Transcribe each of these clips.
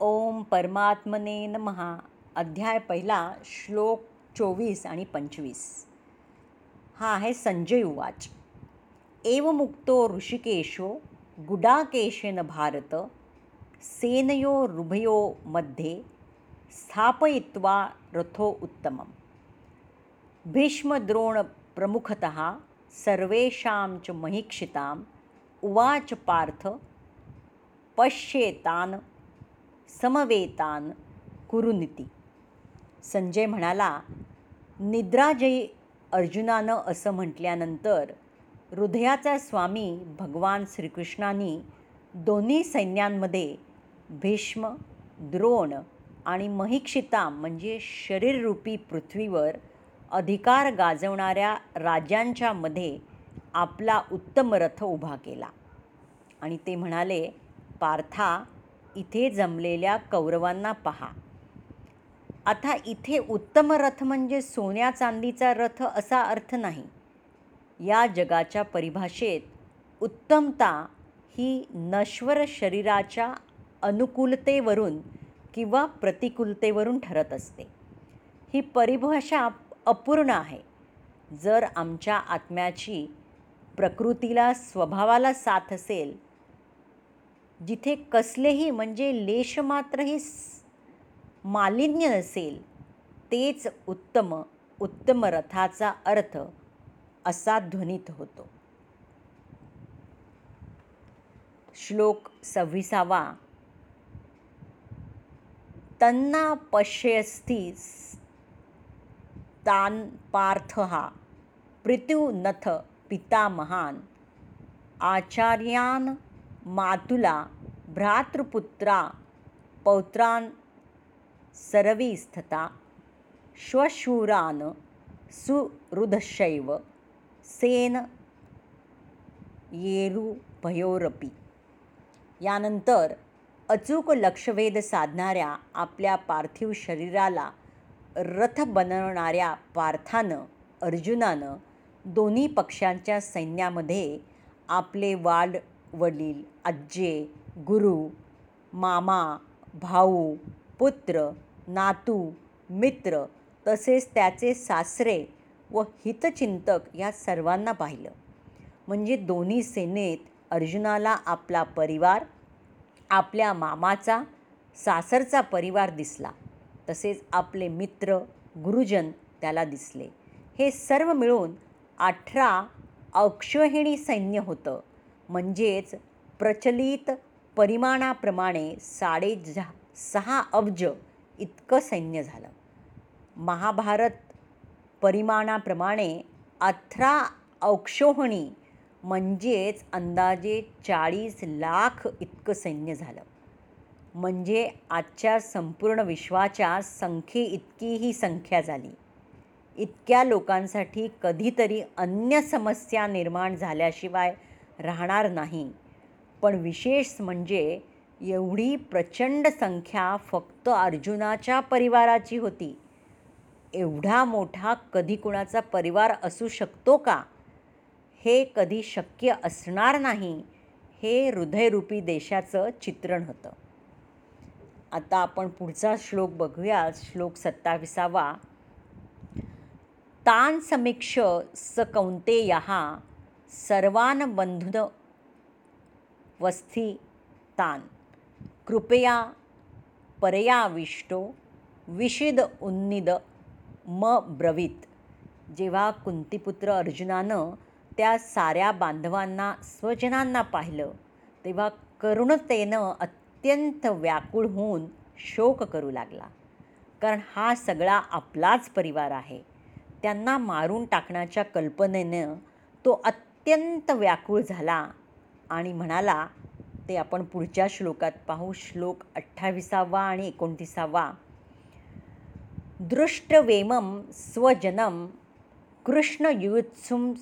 ओम परमात्मने नमहा अध्याय पहिला श्लोक चोवीस आणि पंचवीस. हा आहे संजय उवाच. एवमुक्तो ऋषिकेशो गुडाकेशेन भारत सेनयो रुभयो मध्ये स्थापयित्वा रथो उत्तमं भीष्मद्रोणप्रमुखतः सर्वेषां च महीक्षिताम्. उवाच पार्थ पश्येतान् समवेतान कुरुनिती. संजय म्हणाला निद्राजयी अर्जुनानं असं म्हटल्यानंतर हृदयाचा स्वामी भगवान श्रीकृष्णांनी दोन्ही सैन्यांमध्ये भीष्म द्रोण आणि महिक्षिता म्हणजे शरीररूपी पृथ्वीवर अधिकार गाजवणाऱ्या राजांच्या मध्ये आपला उत्तम रथ उभा केला. आणि ते म्हणाले पार्था इथे जमलेल्या कौरवांना पहा. आता इथे उत्तम रथ म्हणजे सोन्या चांदीचा रथ असा अर्थ नाही. या जगाच्या परिभाषेत उत्तमता ही नश्वर शरीराच्या अनुकूलतेवरून किंवा प्रतिकूलतेवरून ठरत असते. ही परिभाषा अपूर्ण आहे. जर आमच्या आत्म्याची प्रकृतीला स्वभावाला साथ असेल जिथे कसलेही म्हणजे लेशमात्रही मालिन्य नसेल तेच उत्तम उत्तम रथाचा अर्थ असा ध्वनित होतो. श्लोक सव्वीसावा. तन्ना पश्यस्ती तान पार्थ हा पृथ्वीनथ पिता महान आचार्यान मातुला भ्रातृपुत्रा पौत्रान सरवीस्थता श्वशूरान सुहृदशैव सेन येरुभयोरपी. यानंतर अचूक लक्षवेध साधणाऱ्या आपल्या पार्थिव शरीराला रथ बनवणाऱ्या पार्थानं अर्जुनानं दोन्ही पक्षांच्या सैन्यामध्ये आपले वाढ वडील आज्जे गुरु मामा भाऊ पुत्र नातू मित्र तसेच त्याचे सासरे व हितचिंतक या सर्वांना पाहिलं. म्हणजे दोन्ही सेनेत अर्जुनाला आपला परिवार आपल्या मामाचा सासरचा परिवार दिसला. तसेच आपले मित्र गुरुजन त्याला दिसले. हे सर्व मिळून अठरा अक्षहिणी सैन्य होतं. म्हणजेच प्रचलित परिमाणाप्रमाणे साडे सहा अब्ज इतकं सैन्य झालं. महाभारत परिमाणाप्रमाणे अठरा औक्षोहणी म्हणजेच अंदाजे चाळीस लाख इतकं सैन्य झालं. म्हणजे आजच्या संपूर्ण विश्वाच्या संख्ये इतकी ही संख्या झाली. इतक्या लोकांसाठी कधीतरी अन्य समस्या निर्माण झाल्याशिवाय राहणार नाही. पण विशेष म्हणजे एवढी प्रचंड संख्या फक्त अर्जुनाच्या परिवाराची होती. एवढा मोठा कधी कुणाचा परिवार असू शकतो का? हे कधी शक्य असणार नाही हे हृदयरूपी देशाचं चित्रण होतं. आता आपण पुढचा श्लोक बघूया. श्लोक सत्ताविसावा. तान समीक्ष स कौंतेयहा सर्वान बंधुन वस्थी तान कृपया परयाविष्टो विषिद उन्निद म ब्रवीत। जेव्हा कुंतीपुत्र अर्जुनानं त्या साऱ्या बांधवांना स्वजनांना पाहिलं तेव्हा करुणतेनं अत्यंत व्याकुळ होऊन शोक करू लागला. कारण हा सगळा आपलाच परिवार आहे. त्यांना मारून टाकण्याच्या कल्पनेनं तो अत्यंत अत्यंत व्याकुळ झाला आणि म्हणाला ते आपण पुढच्या श्लोकात पाहू. श्लोक अठ्ठावीसावा आणि एकोणतीसावा. दृष्टवेमं स्वजनं कृष्णयुत्सुम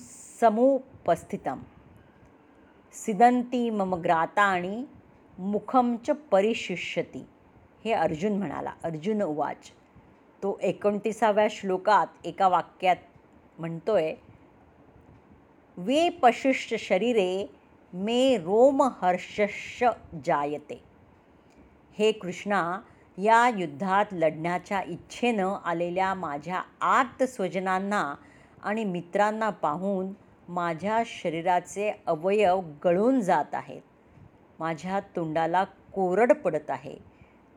समुपस्थितं सिदंती मम ग्राता आणि मुखम च परिशिष्यती. हे अर्जुन म्हणाला. अर्जुन उवाच. तो एकोणतीसाव्या श्लोकात एका वाक्यात म्हणतोय वे शरीरे मे रोमहर्षश जायते. हे कृष्णा या युद्धात लढण्याच्या इच्छेनं आलेल्या माझ्या आत स्वजनांना आणि मित्रांना पाहून माझ्या शरीराचे अवयव गळून जात आहेत. माझ्या तोंडाला कोरड पडत आहे.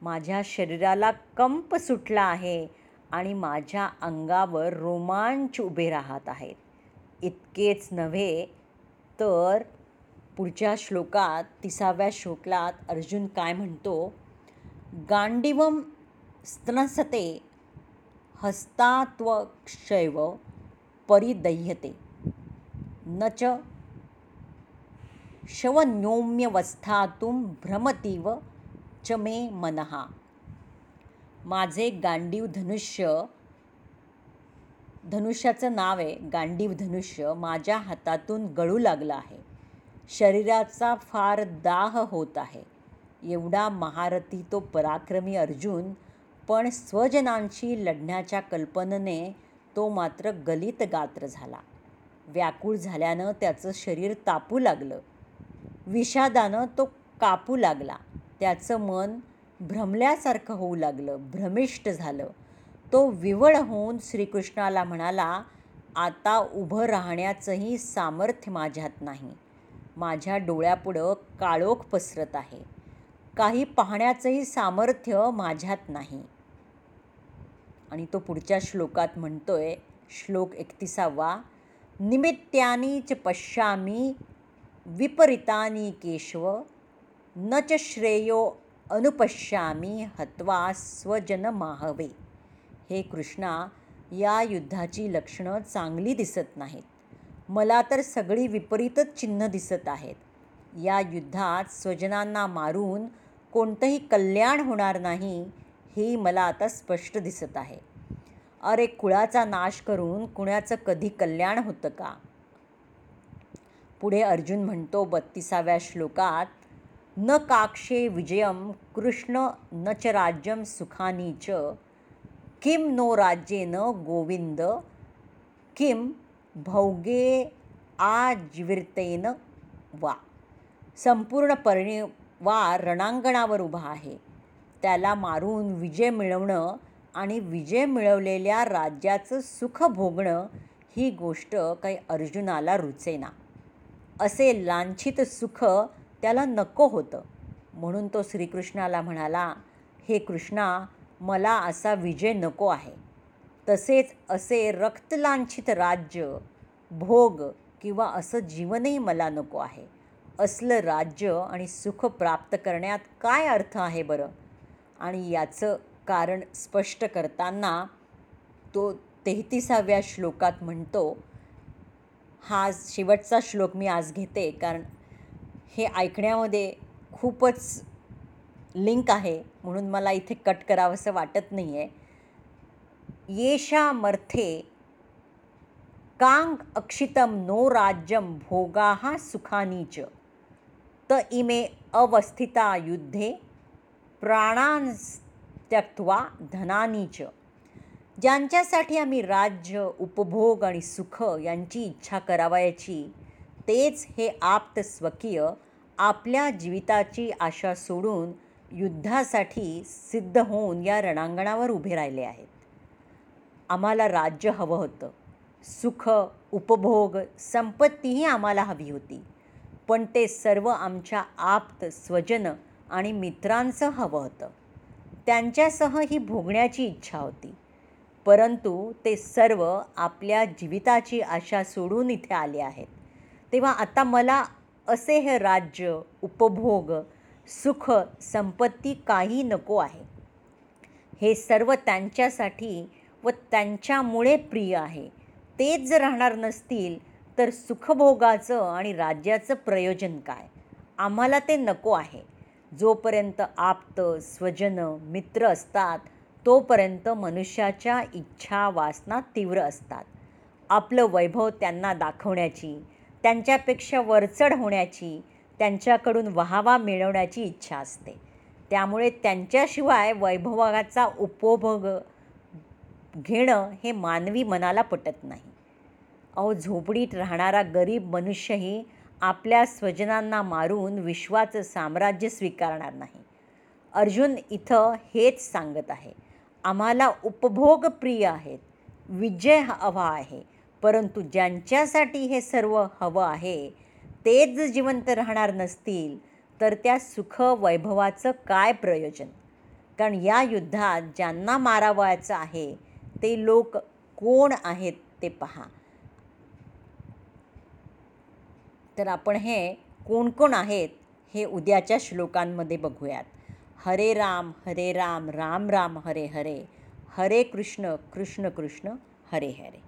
माझ्या शरीराला कंप सुटला आहे आणि माझ्या अंगावर रोमांच उभे राहत आहेत. इतकेच नव्हे तर पुढच्या श्लोकात तिसाव्या श्लोकात अर्जुन काय म्हणतो? गांडिवम स्तनसते हस्तात्वक्षैव परिदह्यते। न च शवन्योम्यवस्थातुं भ्रमतीव च मे मनहा माझे गांडीव धनुष्य धनुष्याचं नाव आहे गांडीव धनुष्य माझ्या हातातून गळू लागलं आहे. शरीराचा फार दाह होत आहे. एवढा महारथी तो पराक्रमी अर्जुन पण स्वजनांशी लढण्याच्या कल्पनेने तो मात्र गलित गात्र झाला. व्याकुळ झाल्यानं त्याचं शरीर तापू लागलं. विषादानं तो कापू लागला. त्याचं मन भ्रमल्यासारखं होऊ लागलं भ्रमिष्ट झालं. तो विवळ होऊन श्रीकृष्णाला म्हणाला आता उभं राहण्याचंही सामर्थ्य माझ्यात नाही. माझ्या डोळ्यापुढं काळोख पसरत आहे. काही पाहण्याचंही सामर्थ्य माझ्यात नाही. आणि तो पुढच्या श्लोकात म्हणतोय श्लोक एकतीसावा निमित्त्यानीच च पश्यामी विपरीतानी केशव न च श्रेयो अनुपश्यामी हत्वा स्वजन माहवे हे कृष्णा या युद्धाची लक्षणं चांगली दिसत नाहीत. मला तर सगळी विपरीतच चिन्ह दिसत आहेत. या युद्धात स्वजनांना मारून कोणतंही कल्याण होणार नाही हे मला आता स्पष्ट दिसत आहे. अरे कुळाचा नाश करून कुणाचं कधी कल्याण होतं का? पुढे अर्जुन म्हणतो बत्तीसाव्या श्लोकात न काक्षे विजयम कृष्ण न च राज्यम सुखानी च किम नो राज्येन गोविंद किम भौगे आजीविरतेन वा. संपूर्ण परिवार रणांगणावर उभा आहे. त्याला मारून विजय मिळवणं आणि विजय मिळवलेल्या राज्याचं सुख भोगणं ही गोष्ट काही अर्जुनाला रुचेना. असे लांछित सुख त्याला नको होतं. म्हणून तो श्रीकृष्णाला म्हणाला हे कृष्णा मला असा विजय नको आहे. तसेच असे रक्तलांछित राज्य भोग किंवा असं जीवनही मला नको आहे. असलं राज्य आणि सुख प्राप्त करण्यात काय अर्थ आहे बरं? आणि याचं कारण स्पष्ट करताना तो तेहतीसाव्या श्लोकात म्हणतो हा शेवटचा श्लोक मी आज घेते कारण हे ऐकण्यामध्ये खूपच लिंक आहे म्हणून मला इथे कट करावंसं वाटत नाही आहे येषामर्थे कांग अक्षितम नो राज्यम भोगाहा सुखानी च त इमे अवस्थिता युद्धे प्राणां त्यक्त्वा धनानी च ज्यांच्यासाठी आम्ही राज्य उपभोग आणि सुख यांची इच्छा करावयाची तेच हे आप्त स्वकीय आपल्या जीविताची आशा सोडून युद्धासाठी सिद्ध होऊन या रणांगणावर उभे राहिले आहेत. आम्हाला राज्य हवं होतं. सुख उपभोग संपत्तीही आम्हाला हवी होती. पण ते सर्व आमच्या आप्त स्वजन आणि मित्रांचं हवं होतं. त्यांच्यासह ही भोगण्याची इच्छा होती. परंतु ते सर्व आपल्या जीविताची आशा सोडून इथे आले आहेत. तेव्हा आता मला असे हे राज्य उपभोग सुख संपत्ती काही नको आहे. हे सर्व त्यांच्यासाठी व त्यांच्यामुळे प्रिय आहे. तेच जर राहणार नसतील तर सुखभोगाचं आणि राज्याचं प्रयोजन काय? आम्हाला ते नको आहे. जोपर्यंत आप्त स्वजन मित्र असतात तोपर्यंत मनुष्याच्या इच्छा वासना तीव्र असतात. आपलं वैभव त्यांना दाखवण्याची त्यांच्यापेक्षा वरचढ होण्याची त्यांच्याकडून वाहवा मिळवण्याची इच्छा असते. त्यामुळे त्यांच्याशिवाय वैभवाचा उपभोग घेणं हे मानवी मनाला पटत नाही. अहो झोपडीत राहणारा गरीब मनुष्यही आपल्या स्वजनांना मारून विश्वाचं साम्राज्य स्वीकारणार नाही. अर्जुन इथं हेच सांगत आहे. आम्हाला उपभोग प्रिय आहेत विजय हवा आहे परंतु ज्यांच्यासाठी हे सर्व हवं आहे तेच जिवंत राहणार नसतील तर त्या सुख वैभवाचं काय प्रयोजन? कारण या युद्धात ज्यांना मारावयाचं आहे ते लोक कोण आहेत ते पहा. तर आपण हे कोण कोण आहेत हे उद्याच्या श्लोकांमध्ये बघूयात. हरे राम हरे राम राम राम हरे हरे. हरे कृष्ण कृष्ण कृष्ण हरे हरे.